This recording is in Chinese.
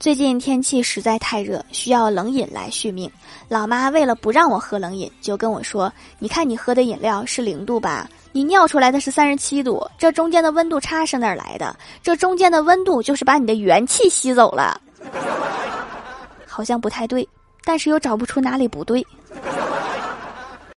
最近天气实在太热需要冷饮来续命。老妈为了不让我喝冷饮就跟我说你看你喝的饮料是零度吧你尿出来的是三十七度这中间的温度差是哪儿来的？这中间的温度就是把你的元气吸走了。好像不太对但是又找不出哪里不对。